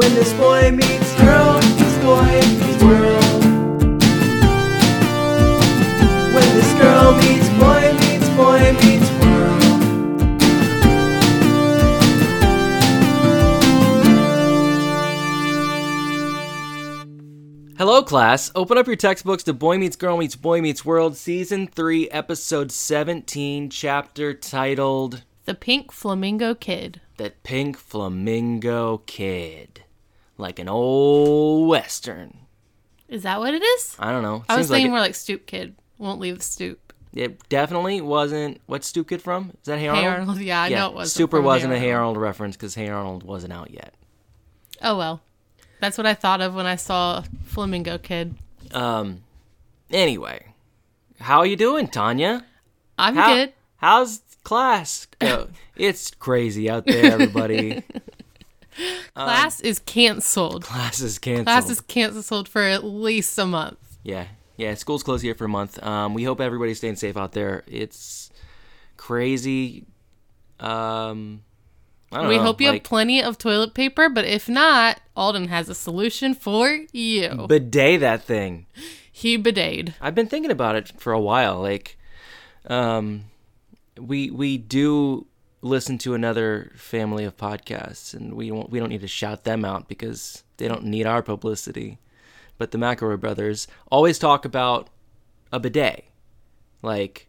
When this boy meets girl, meets boy meets world. When this girl meets boy meets boy meets world. Hello, class. Open up your textbooks to Boy Meets Girl Meets Boy Meets World, Season 3, Episode 17, chapter titled The Pink Flamingo Kid. The Pink Flamingo Kid. Like an old Western. Is that what it is? I don't know. I was Seems like thinking more like Stoop Kid. Won't leave the stoop. it definitely wasn't. What's Stoop Kid from? Is that Hey Arnold? Hey Arnold. Yeah, I know it wasn't. Super wasn't a Hey Arnold. Reference because Hey Arnold wasn't out yet. Oh well. That's what I thought of when I saw Flamingo Kid. Um. Anyway, how are you doing, Tanya? I'm How, good. How's class? Oh, it's crazy out there, everybody. Class is canceled. Class is canceled. Class is canceled for at least a month. Yeah, yeah. School's closed here for a month. Um, we hope everybody's staying safe out there. It's crazy. Um, I don't We know, hope you like, have plenty of toilet paper, but if not, Alden has a solution for you. bidet that thing. He bidade. I've been thinking about it for a while. Like, um, we we do listen to another family of podcasts, and we don't we don't need to shout them out because they don't need our publicity. But the McElroy brothers always talk about a bidet. Like,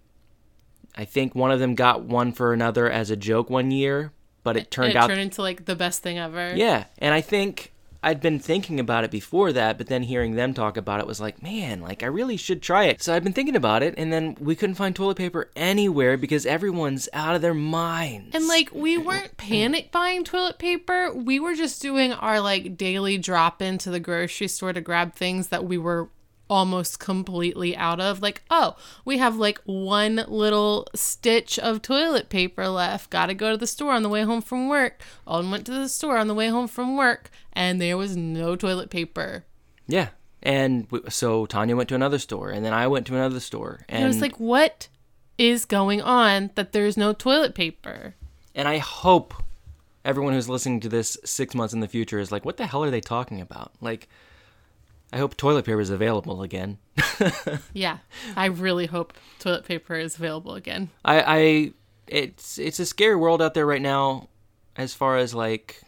I think one of them got one for another as a joke one year, but it turned it out turned into like the best thing ever. yeah, and I think I'd been thinking about it before that, but then hearing them talk about it was like, man, like I really should try it. So I've been thinking about it, and then we couldn't find toilet paper anywhere because everyone's out of their minds. And like we weren't panic buying toilet paper. We were just doing our like daily drop into the grocery store to grab things that we were almost completely out of. Like, oh, we have like one little stitch of toilet paper left. Got to go to the store on the way home from work. Alden went to the store on the way home from work and there was no toilet paper. yeah, and so Tanya went to another store, and then I went to another store, and And it was like, what is going on that there's no toilet paper? and I hope everyone who's listening to this six months in the future is like, what the hell are they talking about? Like, I hope toilet paper is available again. Yeah, I really hope toilet paper is available again. I, I it's it's a scary world out there right now as far as like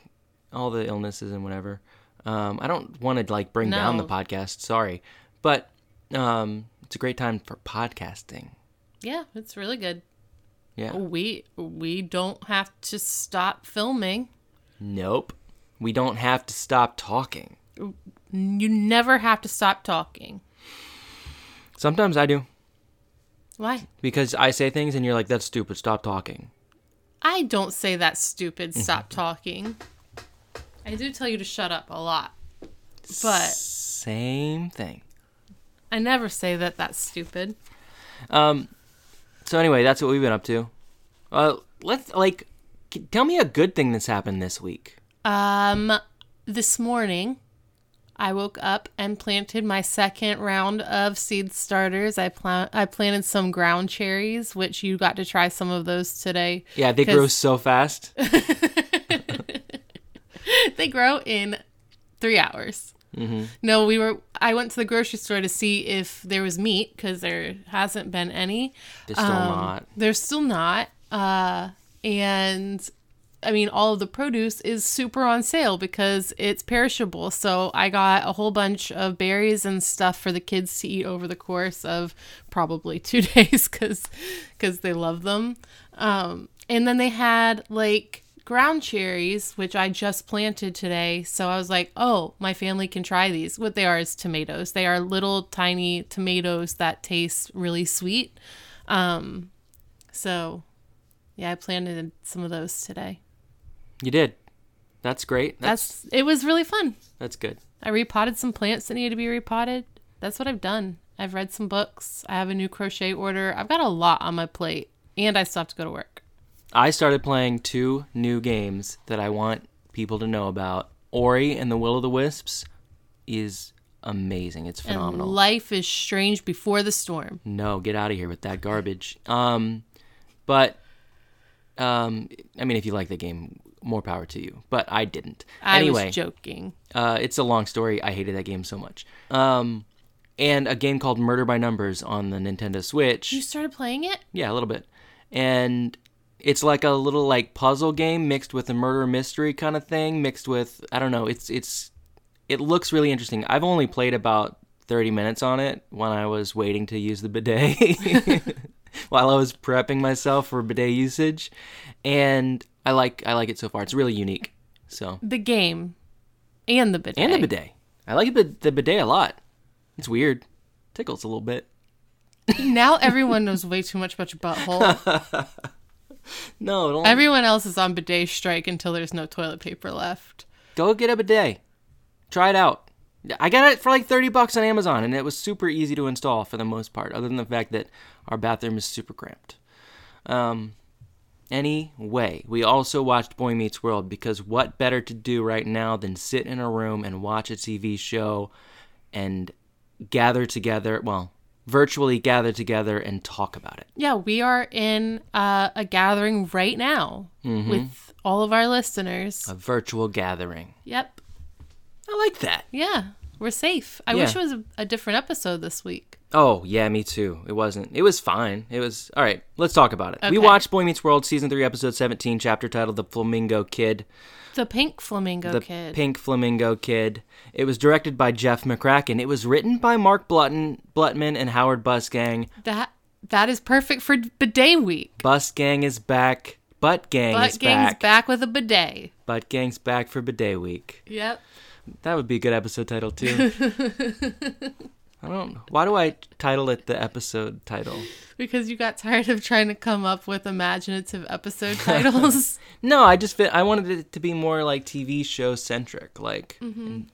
all the illnesses and whatever. Um, I don't want to like bring down the podcast, sorry, but um, it's a great time for podcasting. Yeah, it's really good. Yeah. We we don't have to stop filming. Nope. We don't have to stop talking. You never have to stop talking. Sometimes I do Why? because I say things and you're like, "That's stupid. Stop talking." I don't say that stupid Mm-hmm. stop talking. I do tell you to shut up a lot. But Same thing. I never say that that's stupid. Um. So anyway, that's what we've been up to. Uh, let's like, tell me a good thing that's happened this week. Um this morning I woke up and planted my second round of seed starters. I plant I planted some ground cherries, which you got to try some of those today. Yeah, they grow so fast. they grow in three hours. No, we were. I went to the grocery store to see if there was meat because there hasn't been any. They're still Um, not. There's still not. Uh, and I mean, all of the produce is super on sale because it's perishable. So I got a whole bunch of berries and stuff for the kids to eat over the course of probably two days because because they love them. Um, and then they had like ground cherries, which I just planted today. So I was like, oh, my family can try these. What they are is tomatoes. They are little tiny tomatoes that taste really sweet. Um, so yeah, I planted some of those today. You did. That's great. That's That's it was really fun. that's good. I repotted some plants that needed to be repotted. That's what I've done. I've read some books. I have a new crochet order. I've got a lot on my plate, and I still have to go to work. I started playing two new games that I want people to know about. Ori and the Will of the Wisps is amazing. It's phenomenal. And life is strange before the storm. no, get out of here with that garbage. Um, but um, I mean, if you like the game, more power to you. But I didn't. I anyway, was joking. uh, it's a long story. I hated that game so much. Um, and a game called Murder by Numbers on the Nintendo Switch. You started playing it? Yeah, a little bit. And it's like a little like puzzle game mixed with a murder mystery kind of thing, mixed with I don't know, it's it's it looks really interesting. I've only played about 30 minutes on it when I was waiting to use the bidet while I was prepping myself for bidet usage. And I like I like it so far. It's really unique. So, The game and the bidet. and the bidet. I like the, the bidet a lot. It's weird. Tickles a little bit. Now everyone knows way too much about your butthole. No, don't Everyone else is on bidet strike until there's no toilet paper left. go get a bidet. Try it out. I got it for like 30 bucks on Amazon and it was super easy to install for the most part, other than the fact that our bathroom is super cramped. Um, anyway, we also watched Boy Meets World because what better to do right now than sit in a room and watch a TV show and gather together, well, virtually gather together and talk about it. Yeah, we are in uh, a gathering right now Mm-hmm. with all of our listeners. A virtual gathering. Yep. I like that. Yeah, we're safe. I Yeah. wish it was a, a different episode this week. Oh, yeah, me too. It wasn't. It was fine. It was. All right, let's talk about it. We watched Boy Meets World season 3 episode 17 chapter titled The Flamingo Kid. The pink flamingo the kid. Pink Flamingo Kid. It was directed by Jeff McCracken. It was written by Mark Blutton, Blutman and Howard Busgang. that that is perfect for bidet week. Busgang is back. Butt Gang Butt is gang's back. back with a bidet. Butt Gang's back for Bidet Week. Yep. That would be a good episode title too. I don't. Why do I title it the episode title? Because you got tired of trying to come up with imaginative episode titles. No, I just fit. I wanted it to be more like TV show centric. Like, Mm-hmm. and-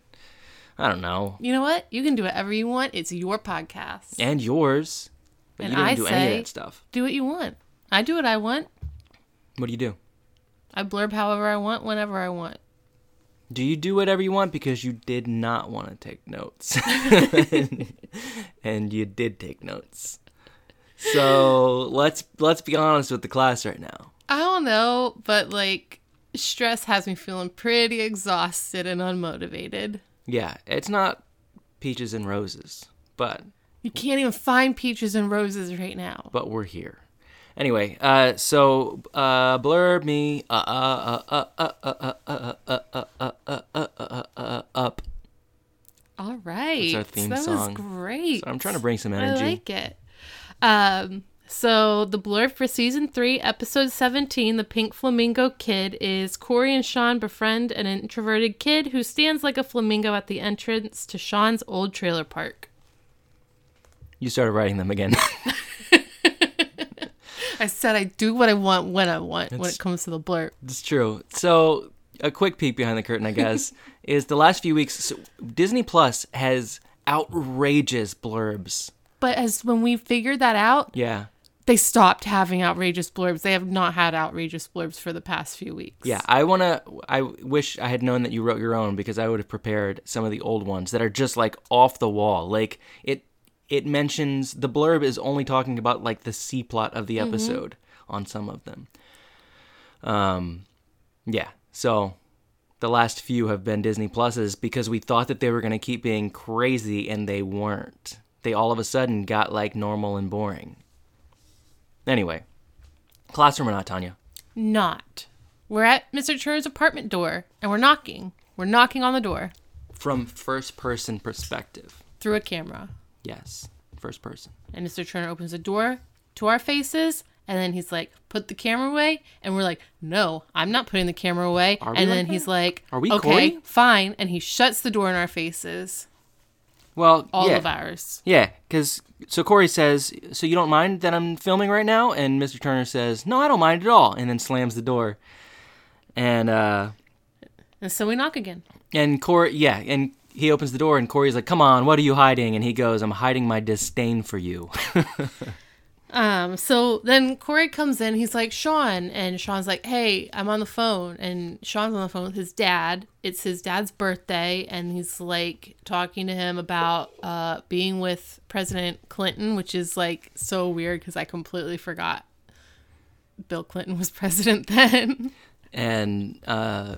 I don't know. you know what? You can do whatever you want. It's your podcast. And yours, but And you didn't I do any of that stuff. Do what you want. I do what I want. What do you do? I blurb however I want, whenever I want. Do you do whatever you want because you did not want to take notes? and you did take notes. So let's let's be honest with the class right now. I don't know, but like stress has me feeling pretty exhausted and unmotivated. Yeah, it's not peaches and roses, but You can't even find peaches and roses right now. but we're here. Anyway, uh, so uh, blur me up. All right, that's our theme that song. Was great. So I'm trying to bring some energy. I like it. Um, so the blurb for season three, episode seventeen, the pink flamingo kid is Corey and Sean befriend an introverted kid who stands like a flamingo at the entrance to Sean's old trailer park. You started writing them again. I said I do what I want when I want when it comes to the blurb. It's true. So, a quick peek behind the curtain, I guess, is the last few weeks. So Disney Plus has outrageous blurbs. But as when we figured that out, Yeah, they stopped having outrageous blurbs. They have not had outrageous blurbs for the past few weeks. yeah. I wanna. I wish I had known that you wrote your own because I would have prepared some of the old ones that are just like off the wall. Like it. It mentions the blurb is only talking about like the C plot of the episode on some of them. Um, yeah. So the last few have been Disney Pluses because we thought that they were going to keep being crazy and they weren't. They all of a sudden got like normal and boring. Anyway, classroom or not, Tanya? Not. We're at Mr. Turner's apartment door and we're knocking. We're knocking on the door From first person perspective. through a camera. Yes, first person. And Mr. Turner opens the door to our faces and then he's like, put the camera away. And we're like, no, I'm not putting the camera away. Are we and like then that? he's like, Are we okay, coy? fine. And he shuts the door in our faces, Well, all yeah. of ours. Yeah, because so Corey says, "So you don't mind that I'm filming right now?" And Mr. Turner says, "No, I don't mind at all," and then slams the door. And uh, And so we knock again. and Corey, yeah, and he opens the door, and Corey's like, "Come on, what are you hiding?" And he goes, "I'm hiding my disdain for you." Um, so then Corey comes in, he's like, Sean, and Sean's like, Hey, I'm on the phone. And Sean's on the phone with his dad. It's his dad's birthday, and he's like talking to him about uh being with President Clinton, which is like so weird because I completely forgot Bill Clinton was president then. and uh,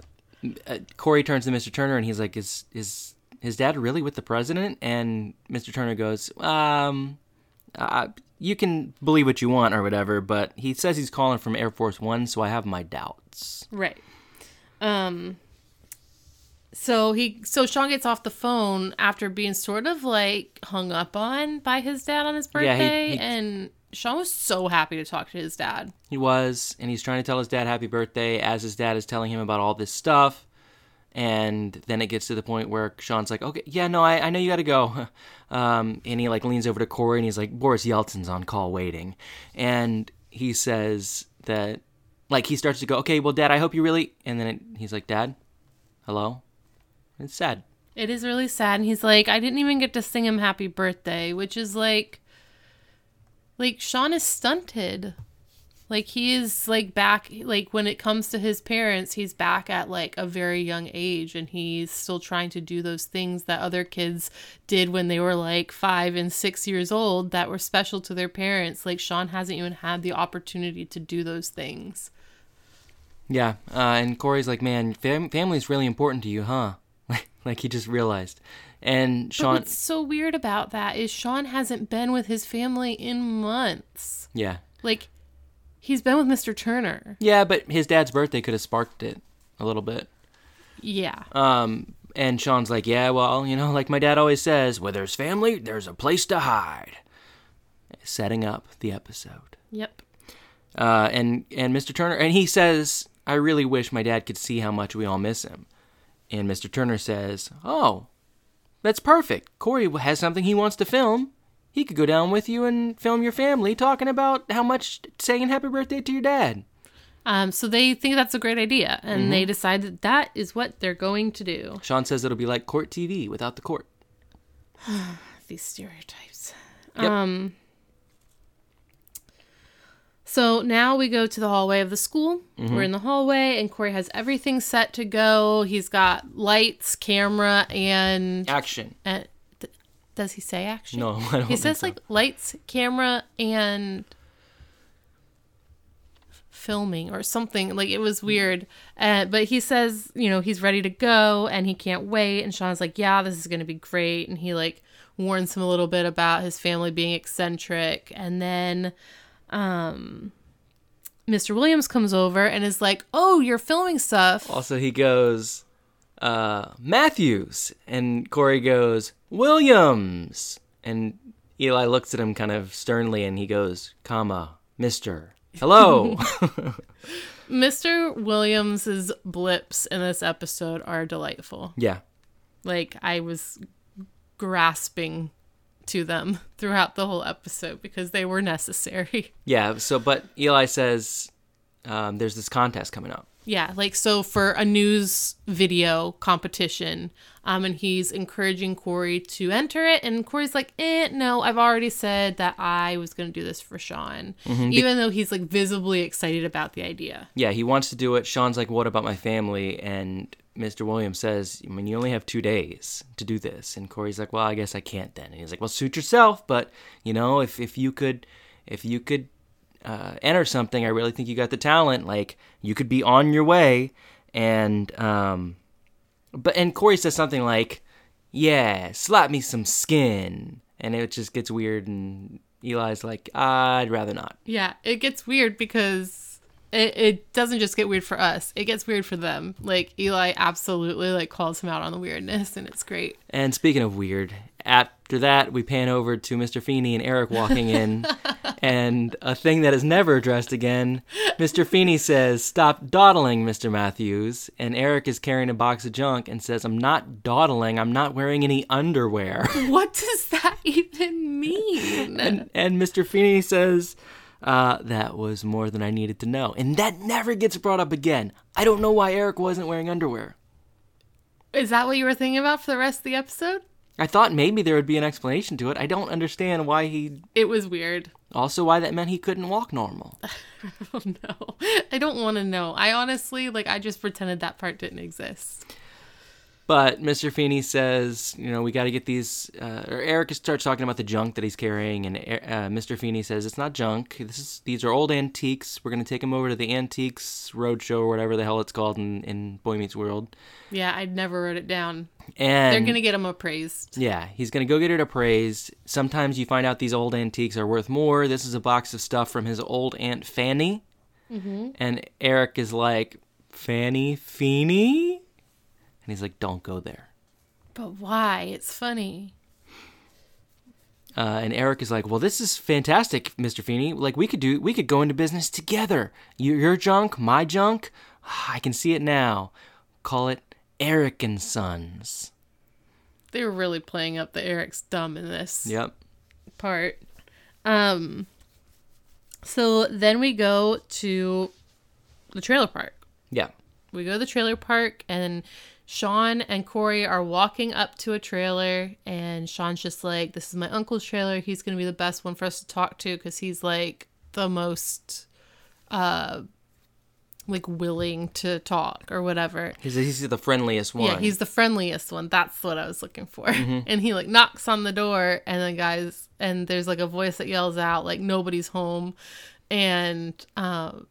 uh, Corey turns to Mr. Turner and he's like, "Is is his dad really with the president?" And Mr. Turner goes, "Um, uh, you can believe what you want or whatever, but he says he's calling from Air Force One, so I have my doubts." Right. Um so he so Sean gets off the phone after being sort of like hung up on by his dad on his Yeah, he- birthday he- and Sean was so happy to talk to his dad. He was, and he's trying to tell his dad happy birthday as his dad is telling him about all this stuff. And then it gets to the point where Sean's like, okay, yeah, no, I, I know you got to go. Um, and he like leans over to Corey and he's like, Boris Yeltsin's on call waiting. And he says that, like, he starts to go, okay, well, dad, I hope you really. And then it, he's like, dad, hello? It's sad. It is really sad and he's like I didn't even get to sing him happy birthday, which is like like Sean is stunted. Like he is like back like when it comes to his parents, he's back at like a very young age and he's still trying to do those things that other kids did when they were like 5 and 6 years old that were special to their parents. Like Sean hasn't even had the opportunity to do those things. Yeah. Uh, and Corey's like, man, fam- family's really important to you, huh? like he just realized. And Sean. But Sean, what's so weird about that is Sean hasn't been with his family in months. yeah. Like, he's been with Mr. Turner. Yeah, but his dad's birthday could have sparked it a little bit. Yeah. Um, and Sean's like, yeah, well, you know, like my dad always says, where there's family, there's a place to hide. Setting up the episode. Yep. Uh, and and Mr. Turner, and he says, I really wish my dad could see how much we all miss him. And Mr. Turner says, oh, that's perfect. Corey has something he wants to film. He could go down with you and film your family talking about how much saying happy birthday to your dad. Um, so they think that's a great idea, and they decide that that is what they're going to do. Sean says it'll be like court TV without the court. These stereotypes. Yep. Um. So now we go to the hallway of the school. We're in the hallway, and Corey has everything set to go. He's got lights, camera, and Action. th- does he say action? No, I don't He says so. like lights, camera, and filming or something. Like it was weird. Uh, but he says, you know, he's ready to go and he can't wait. And Sean's like, yeah, this is going to be great. And he like warns him a little bit about his family being eccentric. And then um, Mr. Williams comes over and is like, oh, you're filming stuff. Also, he goes, uh, Matthews. And Corey goes, Williams. And Eli looks at him kind of sternly and he goes, comma, Mr. Hello. Mr. Williams's blips in this episode are delightful. yeah. like I was grasping to them throughout the whole episode because they were necessary. Yeah. So, but Eli says, um, there's this contest coming up. Yeah, like so for a news video competition, um, and he's encouraging Corey to enter it, and Corey's like, "Eh, no, I've already said that I was going to do this for Sean," even though he's like visibly excited about the idea. Yeah, he wants to do it. Sean's like, "What about my family?" And Mr. Williams says, "I mean, you only have two days to do this." And Corey's like, "Well, I guess I can't then." And he's like, "Well, suit yourself, but you know, if if you could, if you could uh, enter something, I really think you got the talent. Like, you could be on your way." And um, but and Corey says something like, "Yeah, slap me some skin," and it just gets weird. And Eli's like, "I'd rather not." Yeah, it gets weird because it, it doesn't just get weird for us; it gets weird for them. Like Eli absolutely like calls him out on the weirdness, and it's great. And speaking of weird, after that, we pan over to Mr. Feeney and Eric walking in, and a thing that is never addressed again. Mr. Feeney says, Stop dawdling, Mr. Matthews. And Eric is carrying a box of junk and says, I'm not dawdling, I'm not wearing any underwear. What does that even mean? and, and Mr. Feeney says, uh, That was more than I needed to know. And that never gets brought up again. I don't know why Eric wasn't wearing underwear. Is that what you were thinking about for the rest of the episode? I thought maybe there would be an explanation to it. I don't understand why he It was weird. Also, why that meant he couldn't walk normal. Oh no. I don't want to know. I honestly, like, I just pretended that part didn't exist. But Mr. Feeney says, you know, we got to get these. Uh, or Eric starts talking about the junk that he's carrying, and uh, Mr. Feeney says it's not junk. This is these are old antiques. We're gonna take them over to the Antiques Roadshow or whatever the hell it's called in, in Boy Meets World. Yeah, I never wrote it down. And They're gonna get him appraised. yeah, he's gonna go get it appraised. Sometimes you find out these old antiques are worth more. This is a box of stuff from his old aunt Fanny, and Eric is like, Fanny Feeney, and he's like, don't go there. But why? It's funny. Uh, and Eric is like, "Well, this is fantastic, Mr. Feeney. Like, we could do, we could go into business together. You, your junk, my junk. I can see it now. Call it Eric and Sons. They were really playing up the Eric's dumb in this Yep. part. Um so then we go to the trailer park. Yeah. We go to the trailer park and Sean and Corey are walking up to a trailer and Sean's just like, This is my uncle's trailer. He's gonna be the best one for us to talk to because he's like the most uh like willing to talk or whatever. He's, he's the friendliest one. Yeah, he's the friendliest one. That's what I was looking for. And he like knocks on the door, and the guys and there's like a voice that yells out like nobody's home, and um,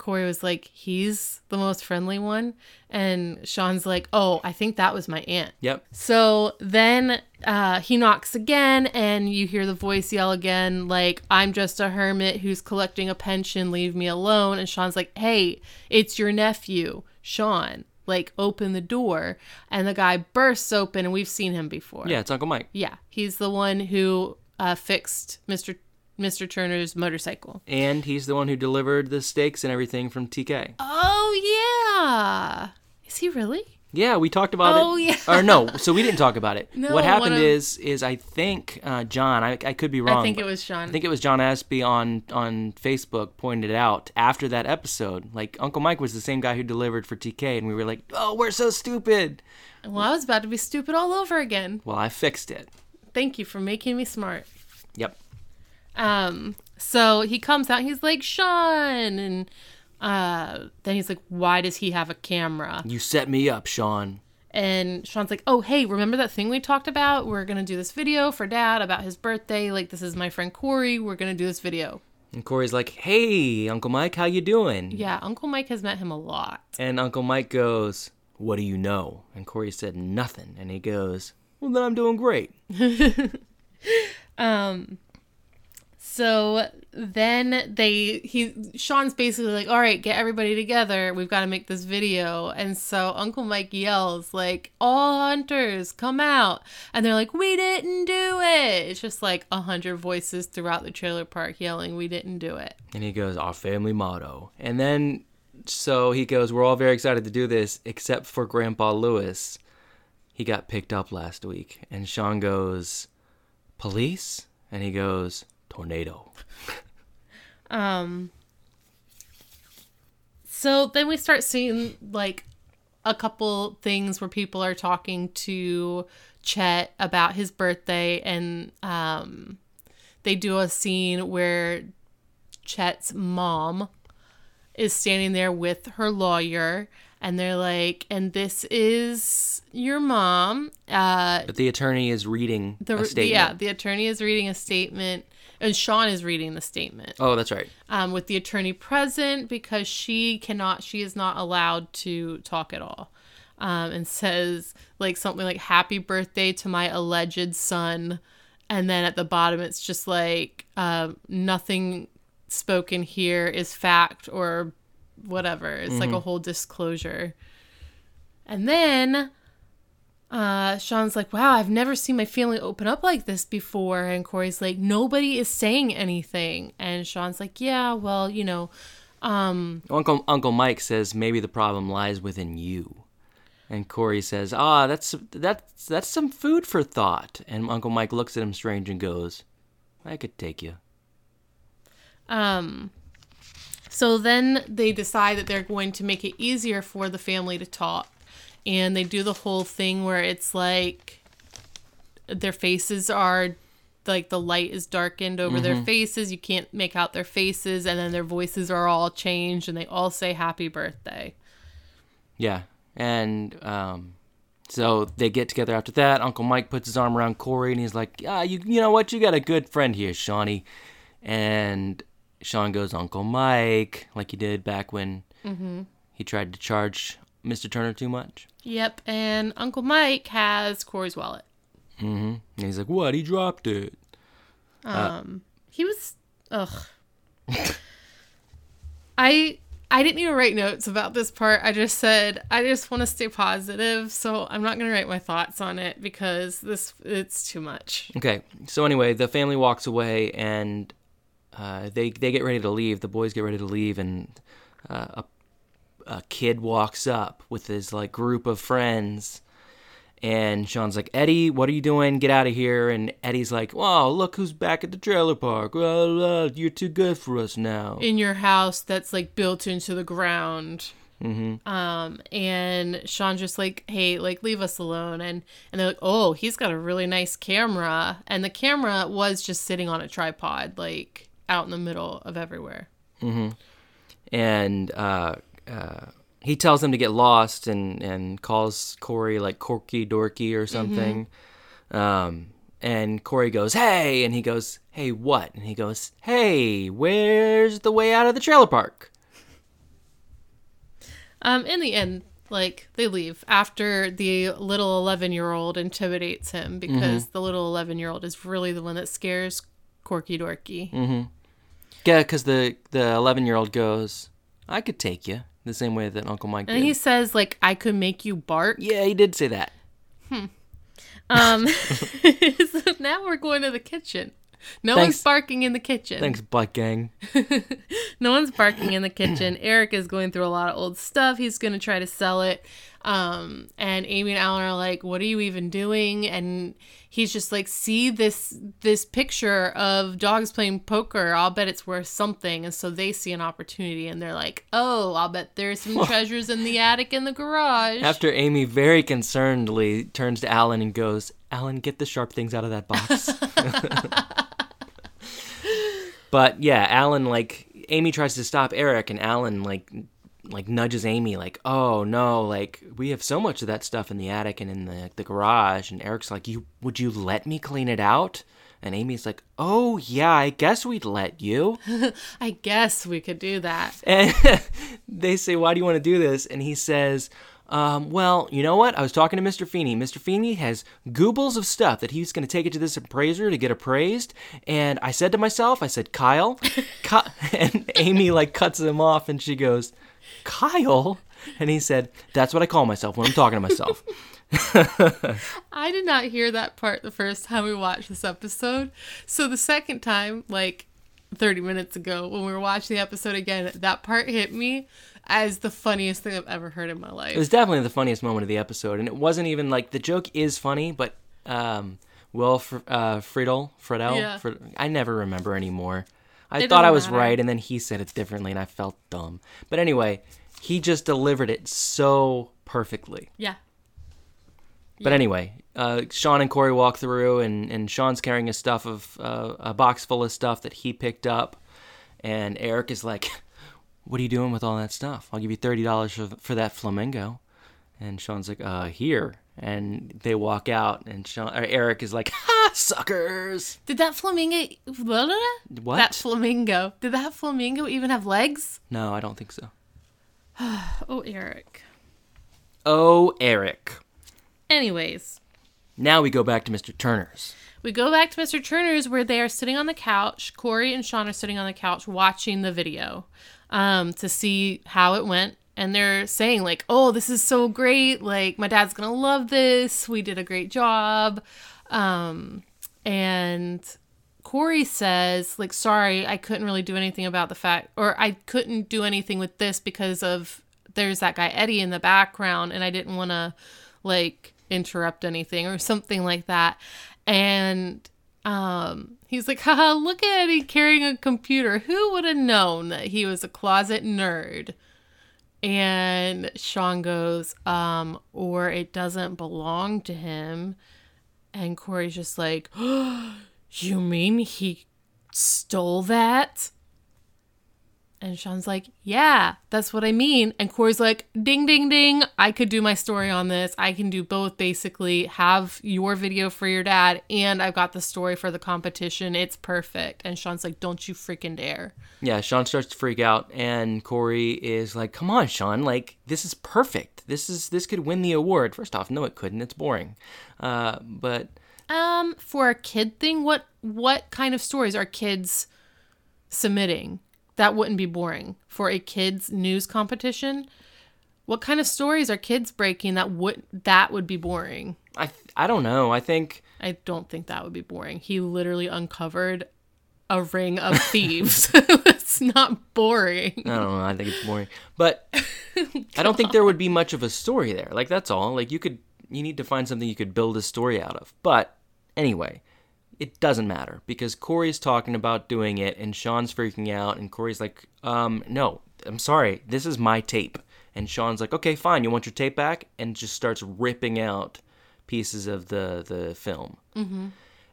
Corey was like, he's the most friendly one, and Sean's like, oh, I think that was my aunt. Yep. So then uh, he knocks again, and you hear the voice yell again, like, I'm just a hermit who's collecting a pension, leave me alone. And Sean's like, hey, it's your nephew, Sean. Like, open the door. And the guy bursts open, and we've seen him before. Yeah, it's Uncle Mike. Yeah. He's the one who uh, fixed Mr. Mr. Turner's motorcycle. And he's the one who delivered the steaks and everything from TK. Oh, yeah. Is he really? Yeah, we talked about Oh, it. Oh yeah. Or no, so we didn't talk about it. No, what happened of- is, is I think uh, John. I, I could be wrong. I think it was Sean. I think it was John Aspie on on Facebook pointed out after that episode. Like Uncle Mike was the same guy who delivered for TK, and we were like, "Oh, we're so stupid." well, I was about to be stupid all over again. Well, I fixed it. Thank you for making me smart. Yep. Um, so he comes out, he's like, Sean, and uh, then he's like, why does he have a camera? You set me up, Sean. And Sean's like, oh, hey, remember that thing we talked about? We're gonna do this video for Dad about his birthday. Like, this is my friend Corey. We're gonna do this video. And Corey's like, "Hey, Uncle Mike, how you doing?" Yeah, Uncle Mike has met him a lot. And Uncle Mike goes, "What do you know?" And Corey said, "Nothing." And he goes, "Well, then I'm doing great." So then they he Sean's basically like, "All right, get everybody together. We've got to make this video." And so Uncle Mike yells like, "All hunters, come out!" And they're like, "We didn't do it." It's just like a hundred voices throughout the trailer park yelling, "We didn't do it." And he goes, Our family motto. And then, so he goes, We're all very excited to do this, except for Grandpa Lewis. He got picked up last week. And Sean goes, Police? And he goes, Tornado. Um. So then we start seeing like a couple things where people are talking to Chet about his birthday, and um, they do a scene where Chet's mom is standing there with her lawyer, and they're like, "And this is your mom." Uh, But the attorney is reading the a statement. yeah, the attorney is reading a statement, and Sean is reading the statement Oh, that's right. um, with the attorney present because she cannot, she is not allowed to talk at all. Um, and says like something like "Happy birthday to my alleged son," and then at the bottom it's just like uh, nothing spoken here is fact or whatever. It's like a whole disclosure. And then uh, Sean's like, wow, I've never seen my family open up like this before. And Corey's like, nobody is saying anything. And Sean's like, yeah, well, you know, um, Uncle Uncle Mike says maybe the problem lies within you. And Corey says, "Ah, that's that's that's some food for thought." And Uncle Mike looks at him strange and goes, "I could take you." um, so then they decide that they're going to make it easier for the family to talk. And they do the whole thing where it's like their faces are like the light is darkened over their faces. You can't make out their faces. And then their voices are all changed and they all say happy birthday. Yeah, And um, so they get together after that. Uncle Mike puts his arm around Corey and he's like, "Ah, you you know what? You got a good friend here, Shawnee." And Sean goes, "Uncle Mike," like he did back when he tried to charge Mr. Turner too much. Yep, and Uncle Mike has Corey's wallet. Mm-hmm. And he's like, "What? He dropped it." Um, he was ugh. I I didn't even write notes about this part. I just said I just want to stay positive, so I'm not gonna write my thoughts on it because this it's too much. Okay. So anyway, the family walks away and uh, they they get ready to leave. The boys get ready to leave, and uh, a a kid walks up with his like group of friends. And Sean's like, Eddie, what are you doing? Get out of here. And Eddie's like, Wow, look who's back at the trailer park. Blah, blah, you're too good for us now. In your house that's like built into the ground. Mm-hmm. Um, and Sean just like, hey, like leave us alone. And and they're like, oh, he's got a really nice camera. And the camera was just sitting on a tripod, like out in the middle of everywhere. Mm-hmm. and uh, uh, he tells them to get lost and, and calls Corey like Corky Dorky or something. Um, and Corey goes, "Hey!" and he goes, "Hey, what?" and he goes, "Hey, where's the way out of the trailer park?" Um, in the end, like they leave after the little eleven year old intimidates him because the little eleven year old is really the one that scares Corky Dorky. Yeah, because the the eleven year old goes, "I could take you," the same way that Uncle Mike And did. he says like I could make you bark. yeah, he did say that. Um so now we're going to the kitchen. No Thanks. one's barking in the kitchen. Thanks, butt gang. No one's barking in the kitchen. Eric is going through a lot of old stuff. He's going to try to sell it. Um, and Amy and Alan are like, "What are you even doing?" And he's just like, "See this this picture of dogs playing poker. I'll bet it's worth something." And so they see an opportunity, and they're like, "Oh, I'll bet there's some treasures in the attic in the garage." After Amy very concernedly turns to Alan and goes, Alan, get the sharp things out of that box. but yeah, Alan like Amy tries to stop Eric and Alan like like nudges Amy like, "Oh no, like we have so much of that stuff in the attic and in the the garage." And Eric's like, "You would you let me clean it out?" And Amy's like, "Oh yeah, I guess we'd let you." I guess we could do that. And they say, Why do you want to do this? And he says, um, Well, you know what? I was talking to Mr. Feeney. Mr. Feeney has goobles of stuff that he's going to take it to this appraiser to get appraised. And I said to myself, I said, Kyle. Ki-, and Amy like cuts him off and she goes, Kyle? And he said, That's what I call myself when I'm talking to myself. I did not hear that part the first time we watched this episode. So the second time, like 30 minutes ago, when we were watching the episode again, that part hit me as the funniest thing I've ever heard in my life. It was definitely the funniest moment of the episode, and it wasn't even like the joke is funny, but um, Will Fr- uh, Friedle, Friedle, Yeah. Fr- I never remember anymore. I It thought I was matter. right, and then he said it differently, and I felt dumb. But anyway, he just delivered it so perfectly. yeah. But anyway, uh, Sean and Corey walk through, and, and Sean's carrying a stuff of uh, a box full of stuff that he picked up, and Eric is like, "What are you doing with all that stuff? I'll give you thirty dollars for, for that flamingo." And Sean's like, "Uh, here." And they walk out, and Sean, or Eric is like, "Ha, suckers!" Did that flamingo. blah, blah, blah? What? That flamingo. Did that flamingo even have legs? No, I don't think so. Oh, Eric. Oh, Eric. Anyways, Now we go back to Mr. Turner's. we go back to Mr. Turner's where they are sitting on the couch. Corey and Sean are sitting on the couch watching the video um, to see how it went. And they're saying, like, oh, this is so great. Like, my dad's to love this. We did a great job. Um, and Corey says, like, sorry, I couldn't really do anything about the fact, or I couldn't do anything with this because of there's that guy Eddie in the background, and I didn't want to, like, interrupt anything or something like that. And um, he's like, haha, look at Eddie carrying a computer. Who would have known that he was a closet nerd? And Sean goes, um, or it doesn't belong to him. And Corey's just like, you mean he stole that? And Sean's like, Yeah, that's what I mean. And Corey's like, Ding, ding, ding. I could do my story on this. I can do both, basically. Have your video for your dad, and I've got the story for the competition. It's perfect. And Sean's like, Don't you freaking dare. Yeah, Sean starts to freak out, and Corey is like, "Come on, Sean! Like this is perfect. This is this could win the award." First off, no, it couldn't. It's boring. Uh, but Um, for a kid thing, what what kind of stories are kids submitting? That wouldn't be boring. For a kids news competition, what kind of stories are kids breaking that would that would be boring? I I don't know. I think I don't think that would be boring. He literally uncovered a ring of thieves. it's not boring. I don't know. I think it's boring. But I don't think there would be much of a story there. Like that's all. Like you could you need to find something you could build a story out of. But anyway, it doesn't matter because Corey's talking about doing it and Sean's freaking out and Corey's like, um, no, I'm sorry, this is my tape. And Sean's like, okay, fine, you want your tape back? And just starts ripping out pieces of the the film. Mm-hmm.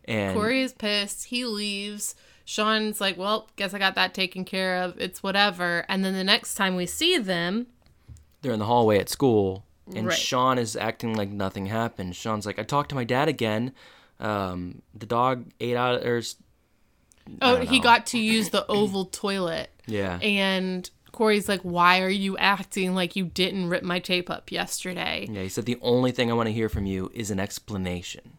And Corey is pissed. He leaves. Sean's like, well, guess I got that taken care of. It's whatever. And then the next time we see them, they're in the hallway at school and Right. Sean is acting like nothing happened. Sean's like, I talked to my dad again. Um, the dog ate out or oh, he got to use the oval toilet. yeah. And Corey's like, why are you acting like you didn't rip my tape up yesterday? Yeah, he said the only thing I want to hear from you is an explanation.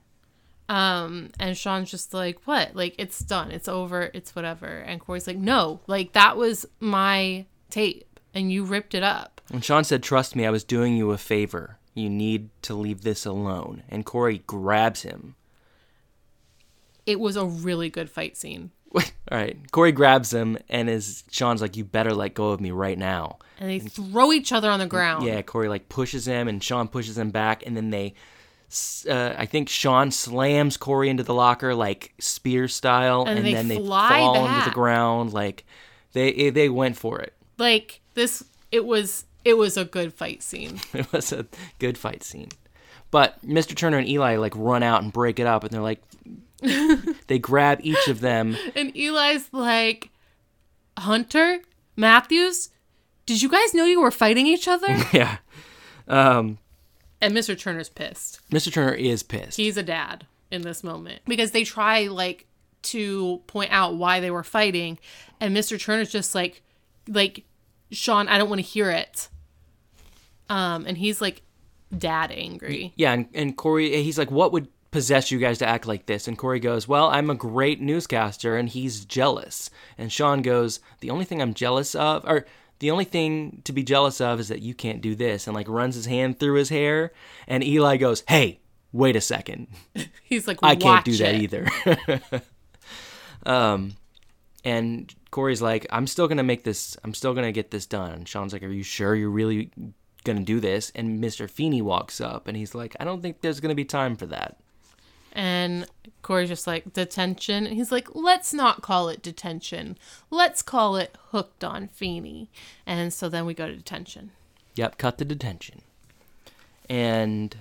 Um, and Sean's just like, what? Like, it's done. It's over. It's whatever. And Corey's like, no, like, that was my tape and you ripped it up. And Sean said, Trust me, I was doing you a favor. You need to leave this alone. And Corey grabs him. It was a really good fight scene. All right. Corey grabs him and is Sean's like, You better let go of me right now. And they throw each other on the ground. Yeah, Corey like pushes him and Sean pushes him back and then they uh, I think Sean slams Corey into the locker like spear style And and, they then they fall into the ground like they they went for it. Like, this, it was, it was a good fight scene. It was a good fight scene. But Mr. Turner and Eli like run out and break it up and they're like they grab each of them. And Eli's like, Hunter, Matthews, did you guys know you were fighting each other? Yeah. Um and Mr. Turner's pissed. Mr. Turner is pissed. He's a dad in this moment because they try like to point out why they were fighting, and Mr. Turner's just like, like, Sean, I don't want to hear it. Um, and he's like, dad angry. Yeah, and, and Corey, he's like, what would possess you guys to act like this? And Corey goes, well, I'm a great newscaster, and he's jealous. And Sean goes, the only thing I'm jealous of, or the only thing to be jealous of is that you can't do this, and like runs his hand through his hair. And Eli goes, hey, wait a second. He's like, I can't do "Watch that either. um, and Corey's like, I'm still gonna make this. I'm still gonna get this done. And Sean's like, Are you sure you're really gonna do this? And Mr. Feeney walks up and he's like, I don't think there's gonna be time for that. And Corey's just like, detention. And he's like, let's not call it detention. Let's call it hooked on Feeney. And so then we go to detention. Yep, cut the detention. And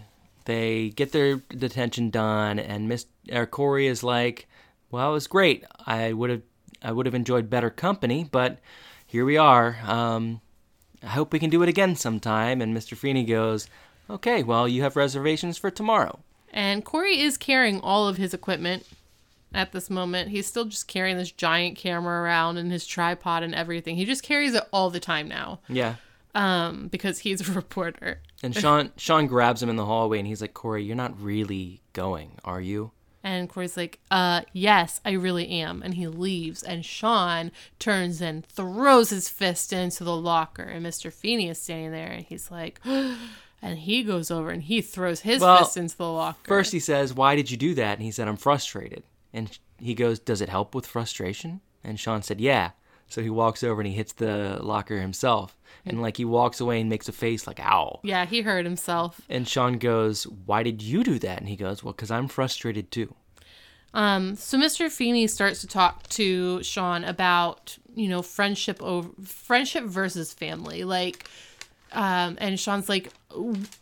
they get their detention done, and Miss or Corey is like, "Well, it was great. I would have, I would have enjoyed better company, but here we are. Um, I hope we can do it again sometime." And Mr. Feeney goes, "Okay, well, you have reservations for tomorrow." And Corey is carrying all of his equipment at this moment. He's still just carrying this giant camera around and his tripod and everything. He just carries it all the time now Yeah. um, because he's a reporter. And Sean Sean grabs him in the hallway, and he's like, "Corey, you're not really going, are you?" And Corey's like, uh, yes, I really am. And he leaves. And Sean turns and throws his fist into the locker. And Mr. Feeney is standing there and he's like, and he goes over and he throws his Well, fist into the locker. First, he says, Why did you do that? And he said, I'm frustrated. And he goes, Does it help with frustration? And Sean said, Yeah. So he walks over and he hits the locker himself. And like he walks away and makes a face like, Ow. yeah, he hurt himself. And Sean goes, Why did you do that? And he goes, Well, because I'm frustrated too. Um, so Mr. Feeney starts to talk to Sean about, you know, friendship over friendship versus family. Like, um, and Sean's like,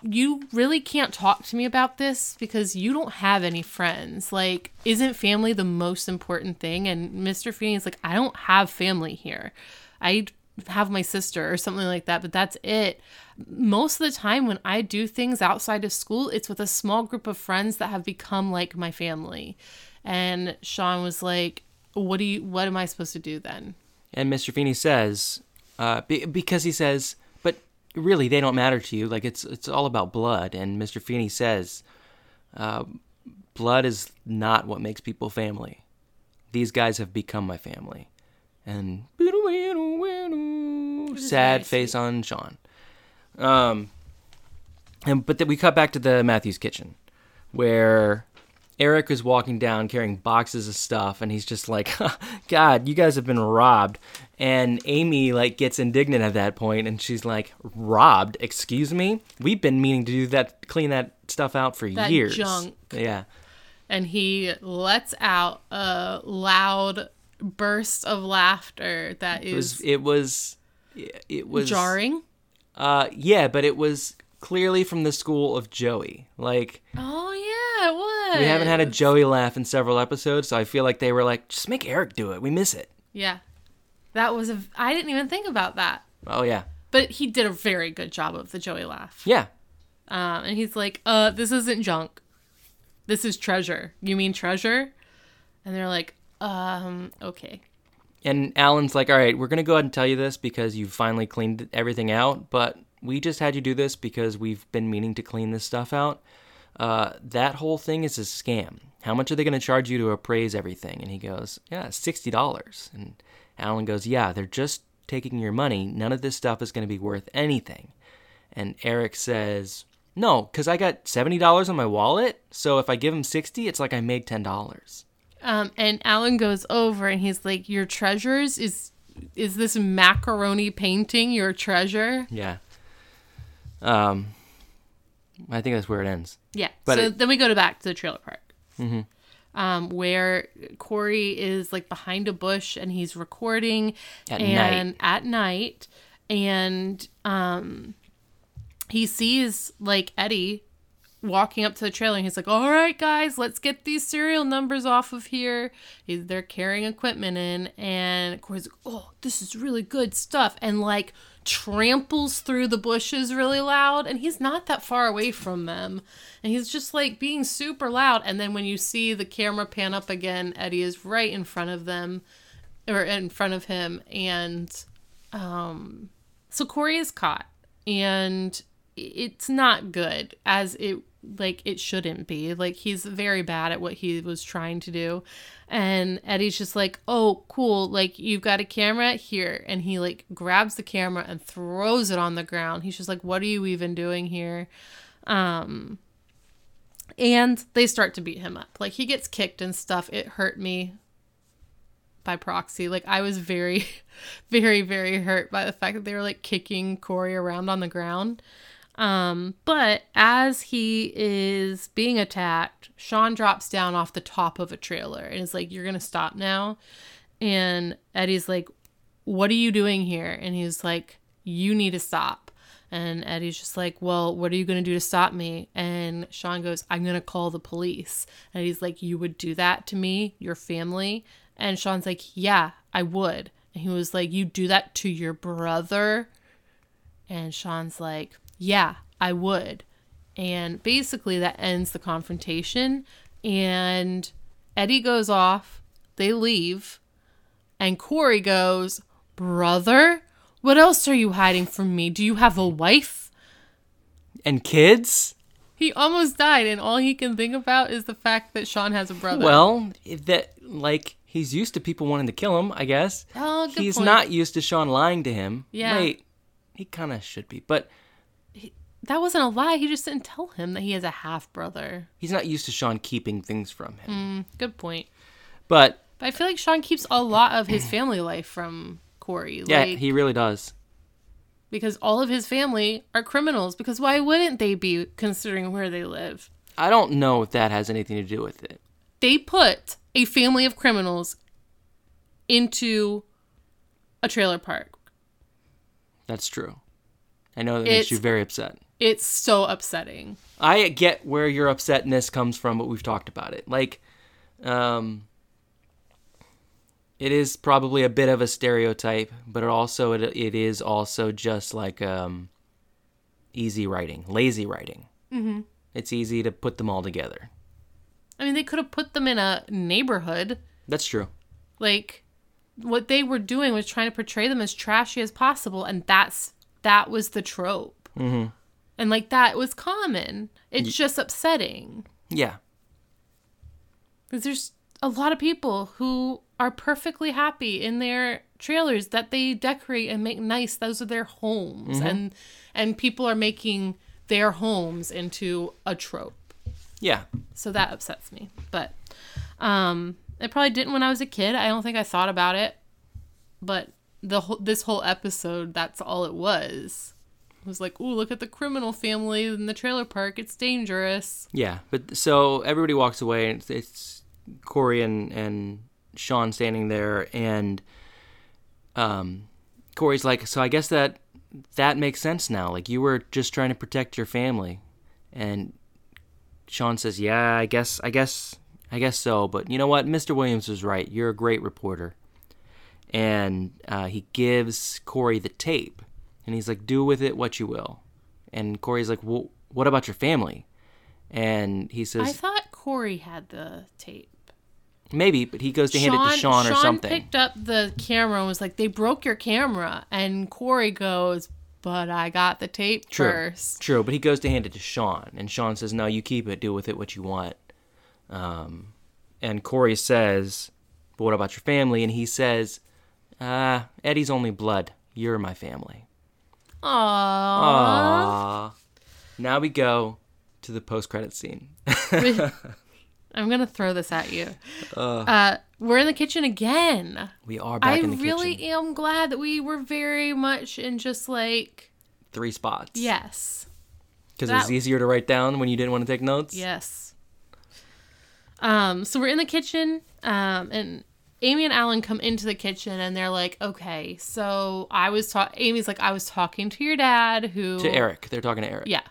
you really can't talk to me about this because you don't have any friends. Like, isn't family the most important thing? And Mr. Feeney's like, I don't have family here. I have my sister or something like that, but that's it. Most of the time when I do things outside of school, it's with a small group of friends that have become like my family. And Sean was like, "What do you what am I supposed to do then?" And Mr. Feeney says, uh, be, because he says, really they don't matter to you. Like it's it's all about blood. And Mr. Feeney says, uh, blood is not what makes people family. These guys have become my family. And sad face on Sean. Um, and but then we cut back to the Matthews kitchen, where Eric is walking down carrying boxes of stuff, and he's just like, "God, you guys have been robbed." And Amy like gets indignant at that point, and she's like, "Robbed? Excuse me? We've been meaning to do that, clean that stuff out for That years." junk. Yeah. and he lets out a loud burst of laughter that is it was it was. It was jarring. Uh, yeah, but it was clearly from the school of Joey. Like Oh yeah, we haven't had a Joey laugh in several episodes, so I feel like they were like, just make Eric do it. We miss it. Yeah, that was a. I didn't even think about that, Oh yeah, but he did a very good job of the Joey laugh. yeah. Um, and he's like, "Uh, this isn't junk. This is treasure. You mean treasure?" And they're like, "Um, okay." And Alan's like, all right, we're gonna go ahead and tell you this because you've finally cleaned everything out, but we just had you do this because we've been meaning to clean this stuff out. Uh, that whole thing is a scam. How much are they gonna charge you to appraise everything? And he goes, yeah, sixty dollars. And Alan goes, yeah, they're just taking your money. None of this stuff is gonna be worth anything. And Eric says, no, because I got seventy dollars on my wallet. So if I give him sixty, it's like I made ten dollars. Um, and Alan goes over and he's like, "Your treasures is is this macaroni painting your treasure?" Yeah. Um, I think that's where it ends. Yeah. But so it- then we go to back to the trailer park. Um, where Corey is like behind a bush and he's recording At and night. at night and um he sees like Eddie walking up to the trailer and he's like, All right guys, let's get these serial numbers off of here. He's, they're carrying equipment in and Corey's like, Oh, this is really good stuff and like tramples through the bushes really loud and he's not that far away from them and he's just like being super loud and then when you see the camera pan up again eddie is right in front of them or in front of him and um so corey is caught and it's not good as it like it shouldn't be. Like he's very bad at what he was trying to do. And eddie's just like oh cool. Like you've got a camera here. And he like grabs the camera and throws it on the ground. He's just like what are you even doing here? Um and they start to beat him up. Like he gets kicked and stuff. It hurt me by proxy. Like i was very very very hurt by the fact that they were like kicking corey around on the ground um, but as he is being attacked, Sean drops down off the top of a trailer and is like, You're gonna stop now. And Eddie's like, What are you doing here? And he's like, You need to stop. And Eddie's just like, Well, what are you gonna do to stop me? And Sean goes, I'm gonna call the police. And he's like, You would do that to me, your family? And Sean's like, Yeah, I would. And he was like, You do that to your brother? And Sean's like, Yeah, I would. And basically, that ends the confrontation. And Eddie goes off, they leave, and Corey goes, Brother, what else are you hiding from me? Do you have a wife? And kids? He almost died, and all he can think about is the fact that Sean has a brother. Well, that like he's used to people wanting to kill him, I guess. Oh, good he's point. not used to Sean lying to him. Yeah. Wait, he kind of should be, but that wasn't a lie. He just didn't tell him that he has a half brother. he's not used to Sean keeping things from him. Mm, good point. But But I feel like Sean keeps a lot of his family life from Corey. yeah, like, he really does. because all of his family are criminals. Because why wouldn't they be considering where they live? I don't know if that has anything to do with it. They put a family of criminals into a trailer park. That's true. I know that makes you very upset. It's so upsetting. I get where your upsetness comes from, but we've talked about it. Like, um, it is probably a bit of a stereotype, but it also it, it is also just like um, easy writing, lazy writing. Mm-hmm. It's easy to put them all together. I mean, they could have put them in a neighborhood. That's true. Like, what they were doing was trying to portray them as trashy as possible, and that's that was the trope. Mm-hmm. And like that was common. It's just upsetting Yeah, because there's a lot of people who are perfectly happy in their trailers that they decorate and make nice. Those are their homes, and and people are making their homes into a trope. yeah, So that upsets me. But um it probably didn't when I was a kid. I don't think I thought about it. But the whole this whole episode, that's all it was. Was like, "Ooh, look at the criminal family in the trailer park. It's dangerous." yeah. But so everybody walks away, and it's, it's Corey and and Sean standing there, and um, Corey's like, "So I guess that that makes sense now. Like you were just trying to protect your family," and Sean says, "Yeah, I guess, I guess, I guess so. But you know what? Mr. Williams was right. You're a great reporter." And uh, he gives Corey the tape, and he's like, "Do with it what you will." And Corey's like, "Well, what about your family?" And he says, I thought Corey had the tape. "Maybe," but he goes to hand it to Sean or something. Sean picked up the camera and was like, "They broke your camera," and Corey goes, "But I got the tape True. first. True, but he goes to hand it to Sean, and Sean says, "No, you keep it. Do with it what you want." Um, and Corey says, "But what about your family?" And he says, "Ah, Eddie's only blood. You're my family." Aww. Aww. Now we go to the post-credit scene. I'm gonna throw this at you. Uh, we're in the kitchen again. we are back I in the really kitchen. I really am glad that we were very much in just like Three spots. yes, because it was easier to write down when you didn't want to take notes. yes. Um, so we're in the kitchen, um, and Amy and Alan come into the kitchen, and they're like, "Okay, so I was talking." Amy's like, "I was talking to your dad, who To Eric, they're talking to Eric. Yeah.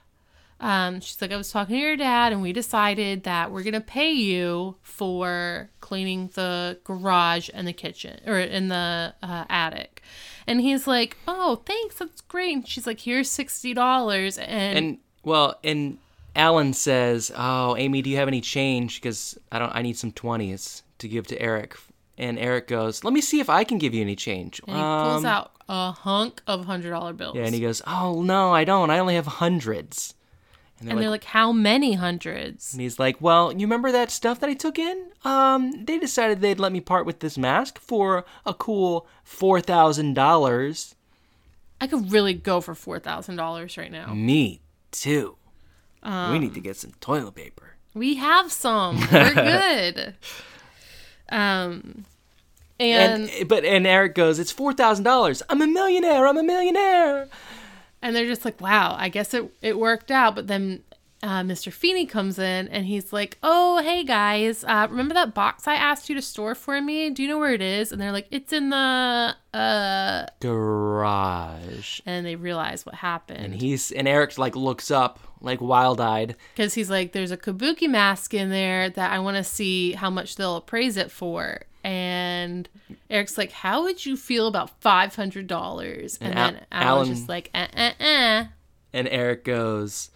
Um, she's like, I was talking to your dad, and we decided that we're gonna pay you for cleaning the garage and the kitchen, or in the uh, attic. And he's like, Oh, thanks, that's great. And she's like, Here's sixty dollars, and, And well, and Alan says, "Oh, Amy, do you have any change? Because I don't. I need some twenties to give to Eric." And Eric goes, "Let me see if I can give you any change." and he pulls Um, out a hunk of hundred dollar bills. Yeah, and he goes, "Oh no, I don't. I only have hundreds. And they're and like, they're like, How many hundreds? and he's like, "Well, you remember that stuff that I took in? Um, they decided they'd let me part with this mask for a cool four thousand dollars. I could really go for four thousand dollars right now. Me too. Um, we need to get some toilet paper." We have some. We're good. Um, and And, but and Eric goes, "It's four thousand dollars. I'm a millionaire. I'm a millionaire." and they're just like, "Wow, I guess it it worked out." But then uh, Mr. Feeney comes in and he's like, "Oh, hey guys, uh, remember that box I asked you to store for me? Do you know where it is?" And they're like, "It's in the uh," Garage. and they realize what happened And he's and Eric like looks up like wild eyed. because he's like, "There's a kabuki mask in there that I want to see how much they'll appraise it for." And Eric's like, "How would you feel about five hundred dollars?" And, And Al- then Alan's Alan- just like, "Uh, uh, uh." And Eric goes,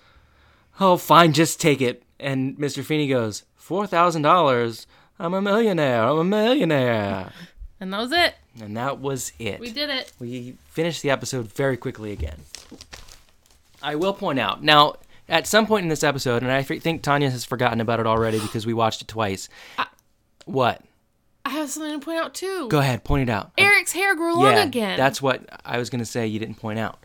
"Oh, fine, just take it." And Mr. Feeney goes, four thousand dollars. I'm a millionaire. I'm a millionaire." And that was it. And that was it. We did it. we finished the episode very quickly again. I will point out now, at some point in this episode, and I think Tanya has forgotten about it already because we watched it twice. what? I have something to point out too. Go ahead, point it out. Eric's hair grew long again. that's what I was gonna say. You didn't point out.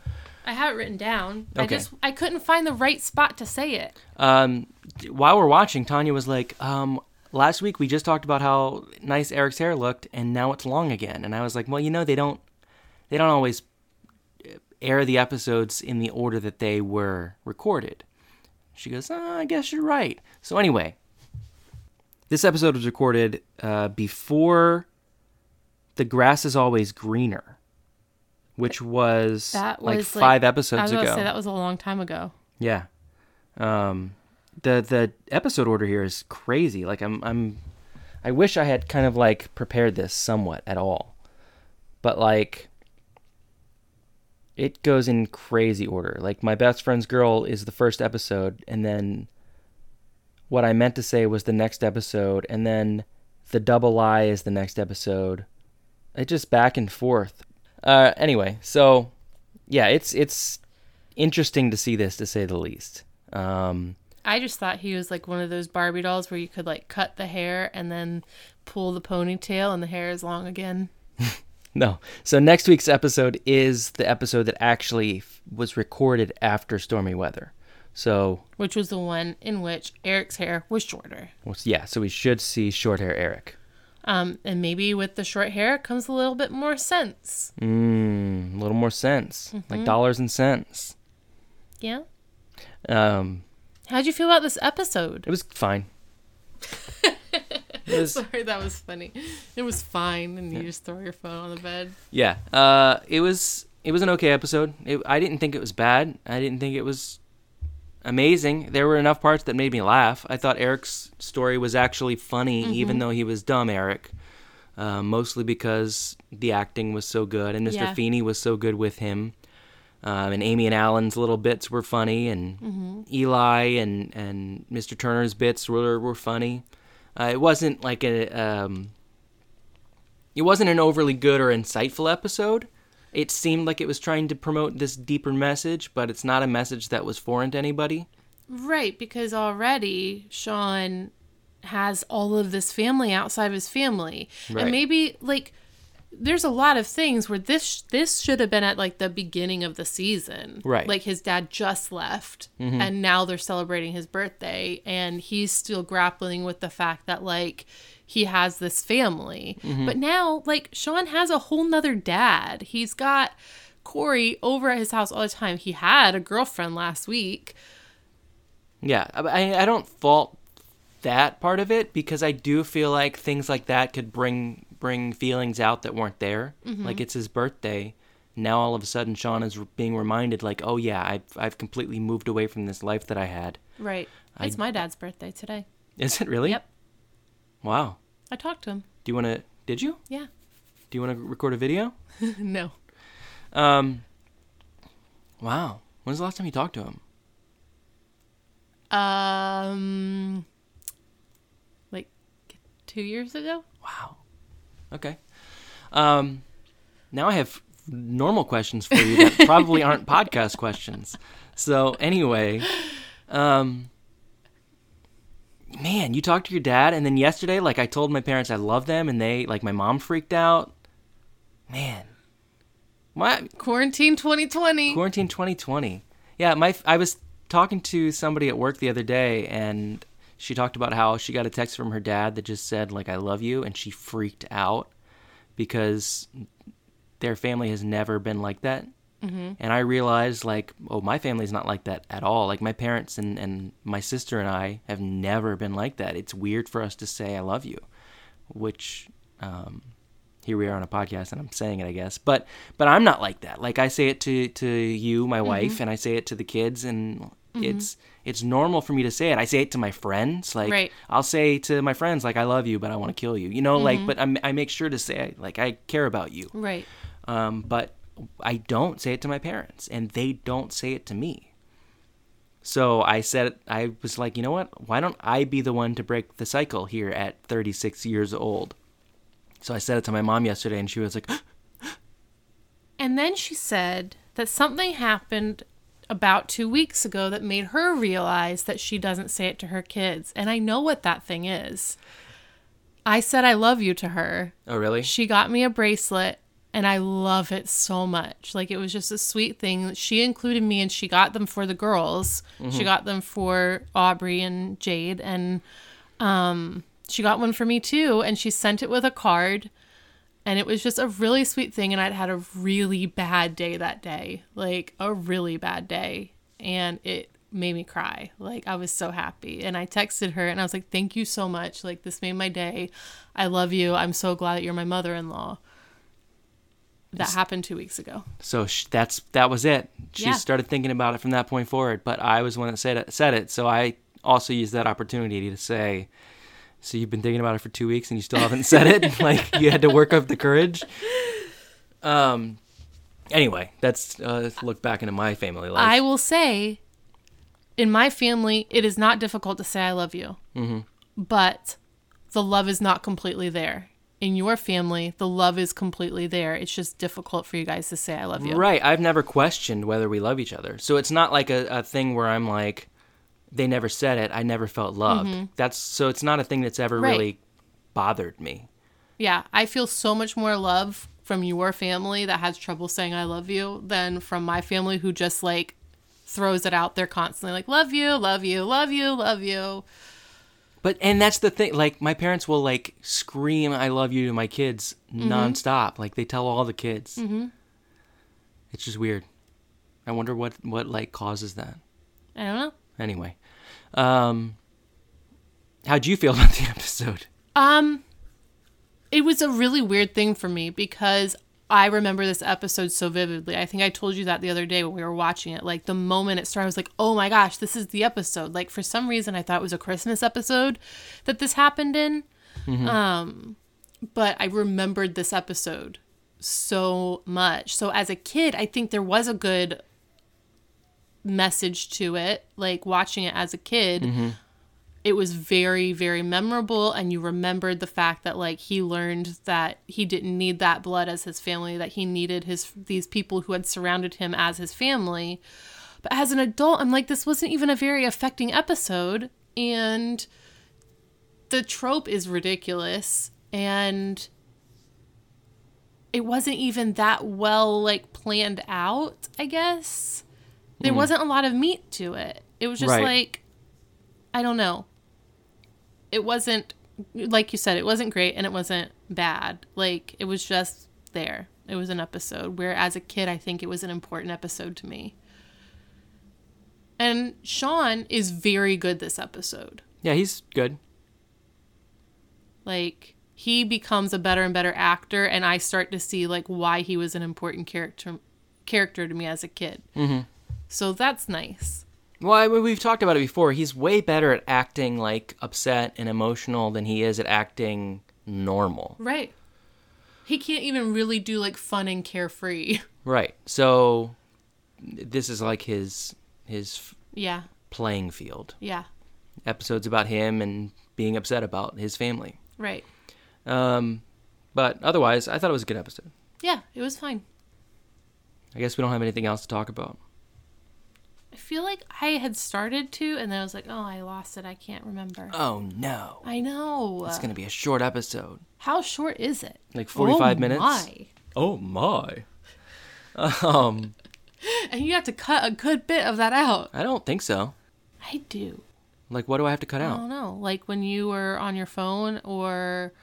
I have it written down. Okay. I just I couldn't find the right spot to say it. Um, while we're watching, Tanya was like, um, "Last week we just talked about how nice Eric's hair looked, and now it's long again." And I was like, "Well, you know, they don't, they don't always air the episodes in the order that they were recorded." She goes, oh, "I guess you're right." So anyway, this episode was recorded uh, before "The Grass Is Always Greener," which was, That like was five I episodes was ago. say that was a long time ago. Yeah. Um the the episode order here is crazy. Like I'm I'm I wish I had kind of like prepared this somewhat at all. But like it goes in crazy order. Like my best friend's girl is the first episode and then what I meant to say was the next episode and then the double lie is the next episode. It just back and forth. Uh anyway, so yeah, it's it's interesting to see this to say the least. Um I just thought he was like one of those Barbie dolls where you could like cut the hair and then pull the ponytail and the hair is long again. No. So next week's episode is the episode that actually f- was recorded after stormy weather. So, Which was the one in which Eric's hair was shorter. well, yeah, so we should see short hair Eric. Um, and maybe with the short hair comes a little bit more sense. Mmm, a little more sense, like dollars and cents. Yeah. Um, How'd you feel about this episode? it was fine. it was, Sorry, that was funny. It was fine, and you just throw your phone on the bed. yeah, uh, it was it was an okay episode. It, I didn't think it was bad. I didn't think it was amazing. There were enough parts that made me laugh. I thought Eric's story was actually funny, even though he was dumb Eric. Uh, mostly because the acting was so good, and Mr. Yeah. Feeney was so good with him. Um, and Amy and Alan's little bits were funny, and Eli and, and Mr. Turner's bits were were funny. Uh, it wasn't like a um, it wasn't an overly good or insightful episode. It seemed like it was trying to promote this deeper message, but it's not a message that was foreign to anybody. Right, because already Sean has all of this family outside of his family. Right. And maybe like there's a lot of things where this this should have been at like the beginning of the season. Right. Mm-hmm. Like his dad just left and now they're celebrating his birthday and he's still grappling with the fact that like he has this family. Mm-hmm. But now like Sean has a whole nother dad. He's got Corey over at his house all the time. He had a girlfriend last week. Yeah, I, I don't fault that part of it because I do feel like things like that could bring bring feelings out that weren't there. Like it's his birthday. Now all of a sudden Sean is being reminded like, "Oh yeah, I've I've completely moved away from this life that I had." Right. It's my dad's birthday today. Is it really? Yep. Wow. I talked to him. Do you want to Did you? Yeah. Do you want to record a video? no. Um Wow. When's the last time you talked to him? Um, like two years ago. Wow. Okay. Um, now I have normal questions for you that probably aren't podcast questions. So anyway, um, man, you talked to your dad, and then yesterday, like I told my parents I love them, and they like my mom freaked out. Man, what Quarantine 2020. quarantine 2020? Yeah, my I was talking to somebody at work the other day, and she talked about how she got a text from her dad that just said like "I love you," and she freaked out because their family has never been like that. Mm-hmm. And I realized like, oh, my family's not like that at all. Like my parents and and my sister and I have never been like that. It's weird for us to say "I love you," which. Um, here we are on a podcast and I'm saying it, I guess. But but I'm not like that. Like I say it to to you, my mm-hmm. wife, and I say it to the kids, and mm-hmm. it's it's normal for me to say it. I say it to my friends. Like Right. I'll say to my friends, like I love you, but I want to kill you. You know, like. But I'm, I make sure to say like I care about you. Right. Um, but I don't say it to my parents, and they don't say it to me. So I said, I was like, you know what? Why don't I be the one to break the cycle here at 36 years old? So I said it to my mom yesterday, and she was like, And then she said that something happened about two weeks ago that made her realize that she doesn't say it to her kids. And I know what that thing is. I said I love you to her. "Oh, really?" She got me a bracelet and I love it so much. Like it was just a sweet thing. She included me and she got them for the girls. She got them for Aubrey and Jade and um she got one for me too and she sent it with a card and it was just a really sweet thing and I'd had a really bad day that day. Like a really bad day and it made me cry. Like I was so happy. And I texted her and I was like, "Thank you so much. Like this made my day. I love you. I'm so glad that you're my mother-in-law." That happened 2 weeks ago. So sh- that's that was it. She Yeah. started thinking about it from that point forward. But I was the one that said it. Said it. So I also used that opportunity to say, So you've been thinking about it for two weeks and you still haven't said it. like you had to work up the courage. Um. Anyway, that's uh, look back into my family life. I will say, in my family, it is not difficult to say I love you. Mm-hmm. But the love is not completely there. In your family, the love is completely there. It's just difficult for you guys to say I love you. Right. I've never questioned whether we love each other. So it's not like a, a thing where I'm like, they never said it. I never felt loved. That's so it's not a thing that's ever Mm-hmm. Right. really bothered me. Yeah, I feel so much more love from your family that has trouble saying I love you than from my family who just like throws it out there constantly like love you, love you, love you, love you. But and that's the thing. Like my parents will like scream "I love you" to my kids Mm-hmm. nonstop. Like they tell all the kids. Mm-hmm. It's just weird. I wonder what what like causes that. I don't know. Anyway, um, how'd you feel about the episode? Um, it was a really weird thing for me because I remember this episode so vividly. I think I told you that the other day when we were watching it. Like the moment it started, I was like, "Oh my gosh, this is the episode!" Like for some reason, I thought it was a Christmas episode that this happened in. Um, but I remembered this episode so much. So as a kid, I think there was a good message to it. Like watching it as a kid mm-hmm. it was very very memorable and you remembered the fact that like he learned that he didn't need that blood as his family that he needed his these people who had surrounded him as his family but as an adult i'm like this wasn't even a very affecting episode and the trope is ridiculous and it wasn't even that well like planned out i guess there wasn't a lot of meat to it it was just Right. like I don't know. It wasn't like you said, it wasn't great and it wasn't bad. Like it was just there. It was an episode where as a kid I think it was an important episode to me. And Sean is very good this episode. Yeah, he's good. Like he becomes a better and better actor and I start to see like why he was an important character character to me as a kid. Mm-hmm. So that's nice. Well, I mean, we've talked about it before. He's way better at acting like upset and emotional than he is at acting normal. Right. He can't even really do like fun and carefree. Right. So this is like his his Yeah. playing field. Yeah. Episodes about him and being upset about his family. Right. Um, but otherwise, I thought it was a good episode. Yeah, it was fine. I guess we don't have anything else to talk about. I feel like I had started to and then I was like, "Oh, I lost it. I can't remember." Oh no. I know. It's going to be a short episode. How short is it? Like 45 Oh, minutes? My. Oh my. Um, And you have to cut a good bit of that out. I don't think so. I do. Like what do I have to cut out? I out? don't know. Like when you were on your phone or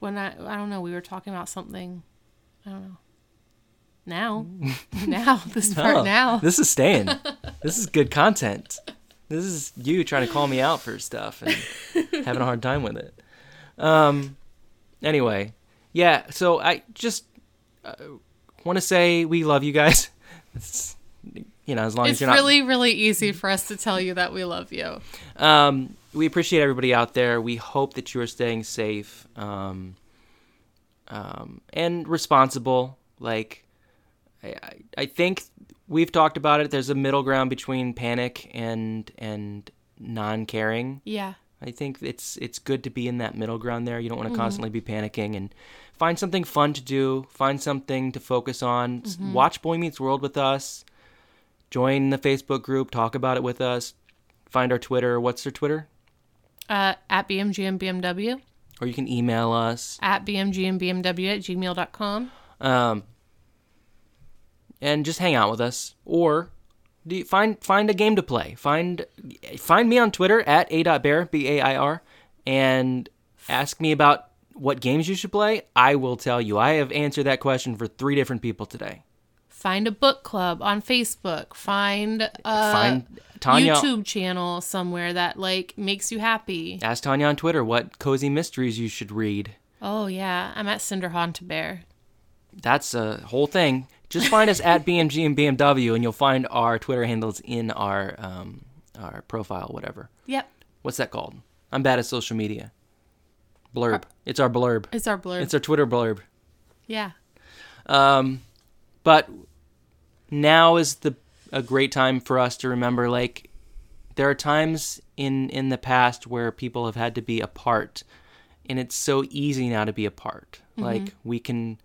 when I I don't know, we were talking about something. I don't know. Now. now. This part Oh, now. This is staying. this is good content. This is you trying to call me out for stuff and having a hard time with it. Um. Anyway, yeah. So I just uh, want to say we love you guys. It's, you know, as long It's as you're not really, really easy for us to tell you that we love you. Um, we appreciate everybody out there. We hope that you are staying safe um, um, and responsible. Like, I, I, think we've talked about it. There's a middle ground between panic and and non-caring. Yeah. I think it's it's good to be in that middle ground there. You don't want to constantly be panicking and find something fun to do. Find something to focus on. S- Watch Boy Meets World with us. Join the Facebook group. Talk about it with us. Find our Twitter. What's their Twitter? Uh, at BMGMBMW, Or you can email us. at BMGMBMW at gmail.com. Um, and just hang out with us. Or do you find find a game to play. Find find me on Twitter at a.bear b a i r and ask me about what games you should play. I will tell you. I have answered that question for three different people today. Find a book club on Facebook. Find a Find Tanya. YouTube channel somewhere that like makes you happy. Ask Tanya on Twitter what cozy mysteries you should read. Oh yeah, I'm at Cinder Haunted Bear. That's a whole thing. Just find us at BMG and BMW, and you'll find our Twitter handles in our um, our profile, whatever. Yep. What's that called? I'm bad at social media. blurb. It's our blurb. It's our blurb. It's our Twitter blurb. yeah. Um, but now is the a great time for us to remember like there are times in in the past where people have had to be apart and it's so easy now to be apart like we can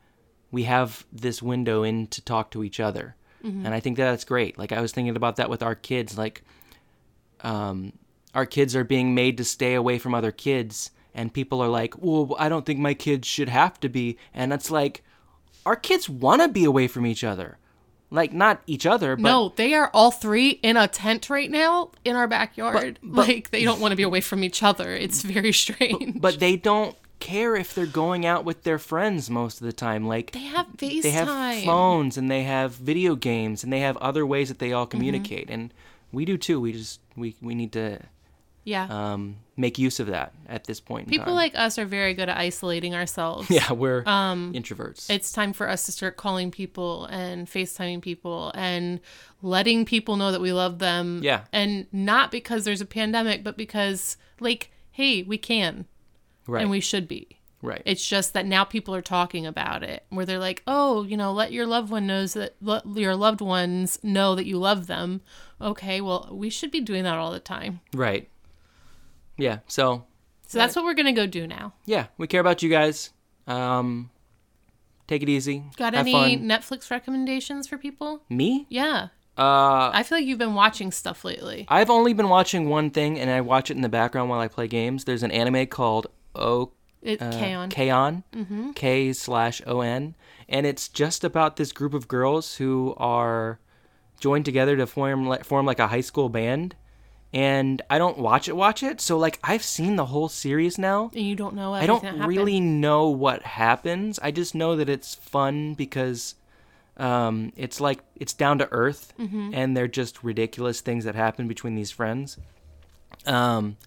we have this window in to talk to each other and i think that that's great like i was thinking about that with our kids like um our kids are being made to stay away from other kids and people are like well i don't think my kids should have to be and it's like our kids want to be away from each other like not each other but no, they are all three in a tent right now in our backyard. but- like they don't want to be away from each other. It's very strange. but they don't care if they're going out with their friends most of the time like they have FaceTime. they have phones and they have video games and they have other ways that they all Mm-hmm. communicate and we do too we just we we need to Yeah. um make use of that at this point in People like us are very good at isolating ourselves. yeah we're Um, introverts it's time for us to start calling people and FaceTiming people and letting people know that we love them. Yeah. And not because there's a pandemic, but because, like, hey, we can right and we should be. right It's just that now people are talking about it where they're like, oh, you know, let your loved one knows that let your loved ones know that you love them. Okay, well, we should be doing that all the time. right yeah so So that's what we're going to go do now. yeah we care about you guys um take it easy Got have any fun. Netflix recommendations for people? me Yeah. uh I feel like you've been watching stuff lately. I've only been watching one thing, and I watch it in the background while I play games. There's an anime called O It uh, K-On. K-On, Mm-hmm. K slash O N, and it's just about this group of girls who are joined together to form like, form like a high school band. And I don't watch it, watch it. So like I've seen the whole series now. and you don't know I don't really know what happens. I just know that it's fun because um, it's like it's down to earth, Mm-hmm. and they're just ridiculous things that happen between these friends. Um,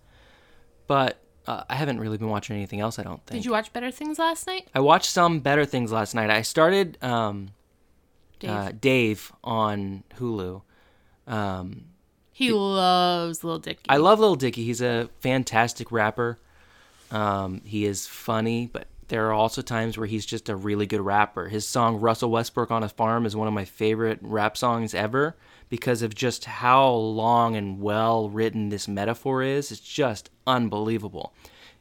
but uh, I haven't really been watching anything else. I don't think. Did you watch Better Things last night? I watched some better things last night. I started um, Dave. Uh, Dave on Hulu. Um, he loves Little Dicky. I love Little Dicky. He's a fantastic rapper. Um, he is funny, but there are also times where he's just a really good rapper. His song Russell Westbrook on a Farm is one of my favorite rap songs ever because of just how long and well written this metaphor is. It's just unbelievable.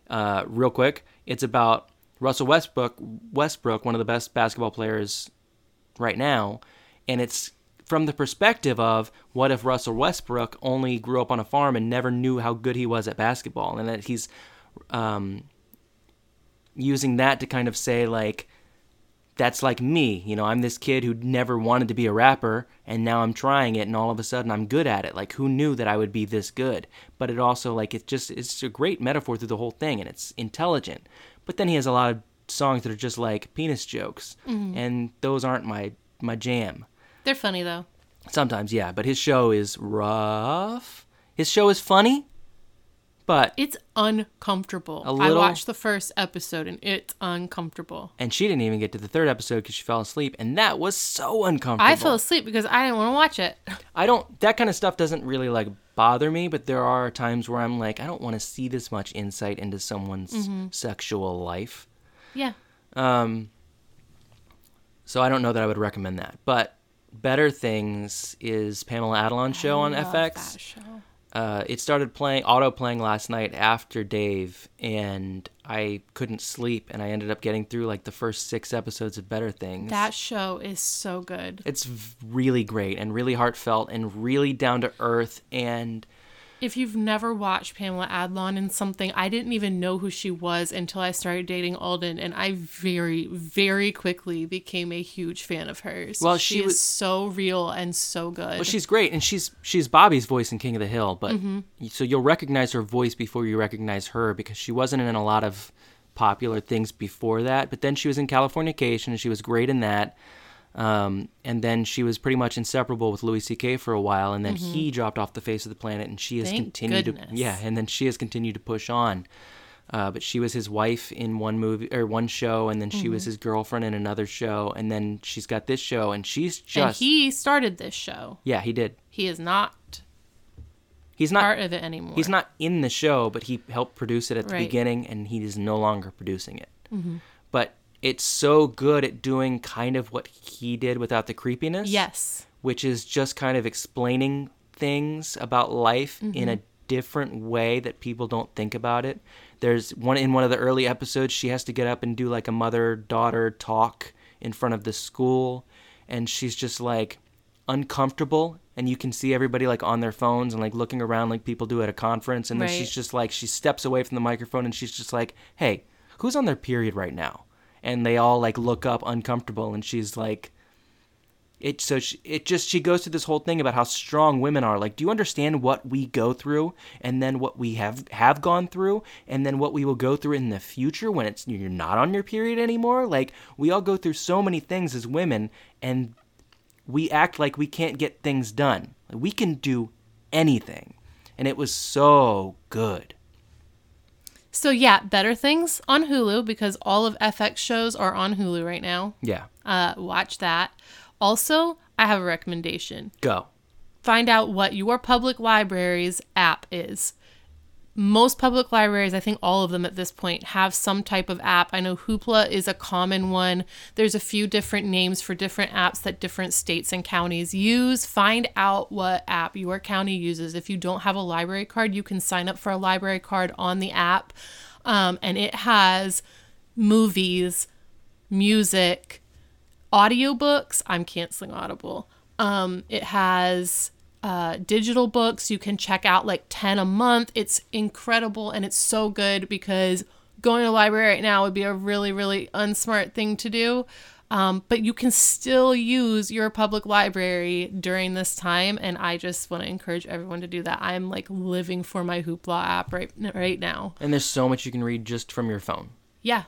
Uh, real quick, it's about Russell Westbrook, Westbrook, one of the best basketball players right now, and it's from the perspective of what if Russell Westbrook only grew up on a farm and never knew how good he was at basketball, and that he's um, using that to kind of say like that's like me you know i'm this kid who never wanted to be a rapper and now i'm trying it and all of a sudden i'm good at it. Like who knew that i would be this good? But it also like it's just it's a great metaphor through the whole thing and it's intelligent. But then he has a lot of songs that are just like penis jokes mm-hmm. and those aren't my my jam. They're funny though. sometimes yeah but his show is rough. His show is funny but It's uncomfortable. A I little- watched the first episode and it's uncomfortable. and she didn't even get to the third episode because she fell asleep and that was so uncomfortable I fell asleep because I didn't want to watch it. I don't that kind of stuff doesn't really like bother me, but there are times where I'm like I don't want to see this much insight into someone's Mm-hmm. sexual life. Yeah. Um so I don't know that I would recommend that. But Better Things is Pamela Adlon's show on Love FX. that show. Uh, it started playing auto playing last night after Dave, and I couldn't sleep, and I ended up getting through like the first six episodes of Better Things. That show is so good. it's really great and really heartfelt and really down to earth and If you've never watched Pamela Adlon in something, I didn't even know who she was until I started dating Alden, and I very, very quickly became a huge fan of hers. Well, she, she is so real and so good. Well, she's great, and she's she's Bobby's voice in King of the Hill, but Mm-hmm. so you'll recognize her voice before you recognize her because she wasn't in a lot of popular things before that. But then she was in California Californication, and she was great in that. Um, and then she was pretty much inseparable with Louis C.K. for a while, and then he dropped off the face of the planet, and she has Mm-hmm. Thank continued goodness. to yeah, and then she has continued to push on. Uh, but she was his wife in one movie or one show, and then she Mm-hmm. was his girlfriend in another show, and then she's got this show, and she's and just he started this show. yeah, he did. He is not. He's not part of it anymore. He's not in the show, but he helped produce it at the Right. beginning, and he is no longer producing it. Mm-hmm. But it's so good at doing kind of what he did without the creepiness. Yes. Which is just kind of explaining things about life in a mm-hmm. different way that people don't think about it. There's one in one of the early episodes, she has to get up and do like a mother daughter talk in front of the school, and she's just like uncomfortable and you can see everybody like on their phones and like looking around like people do at a conference and then Right. she's just like she steps away from the microphone and she's just like hey who's on their period right now and they all like look up uncomfortable and she's like it so she, it just she goes through this whole thing about how strong women are. Like do you understand what we go through and then what we have have gone through and then what we will go through in the future when it's you're not on your period anymore? Like we all go through so many things as women and we act like we can't get things done. We can do anything. And it was so good So yeah, better things on Hulu because all of FX shows are on Hulu right now. yeah Uh, watch that. Also, I have a recommendation. go Find out what your public library's app is. Most public libraries, I think all of them at this point, have some type of app. I know Hoopla is a common one. There's a few different names for different apps that different states and counties use. Find out what app your county uses. If you don't have a library card, you can sign up for a library card on the app. Um, and it has movies, music, audiobooks. I'm canceling Audible. Um, it has uh, digital books. You can check out like 10 a month. It's incredible and it's so good because going to the library right now would be a really, really unsmart thing to do. Um, but you can still use your public library during this time, and I just want to encourage everyone to do that. I'm like living for my Hoopla app right right now. and there's so much you can read just from your phone Yeah,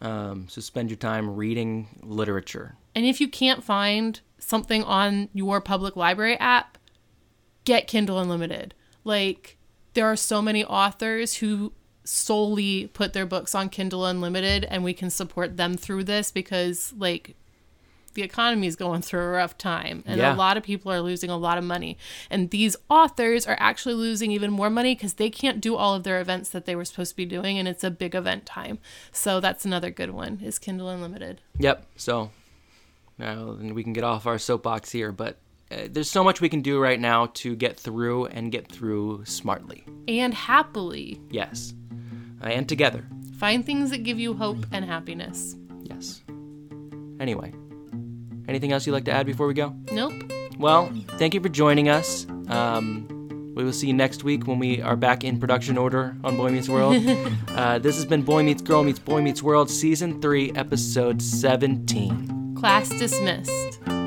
um, so spend your time reading literature And if you can't find something on your public library app, get Kindle Unlimited. Like, there are so many authors who solely put their books on Kindle Unlimited, and we can support them through this because, like, the economy is going through a rough time, and Yeah. a lot of people are losing a lot of money. And these authors are actually losing even more money because they can't do all of their events that they were supposed to be doing, and it's a big event time. So that's another good one is Kindle Unlimited. Yep. So now then we can get off our soapbox here, but uh, there's so much we can do right now to get through and get through smartly. And happily. Yes. Uh, and together. Find things that give you hope and happiness. Yes. Anyway, anything else you'd like to add before we go? Nope. Well, thank you for joining us. Um, we will see you next week when we are back in production order on Boy Meets World. uh, this has been Boy Meets Girl Meets Boy Meets World, Season 3, Episode 17. Class dismissed.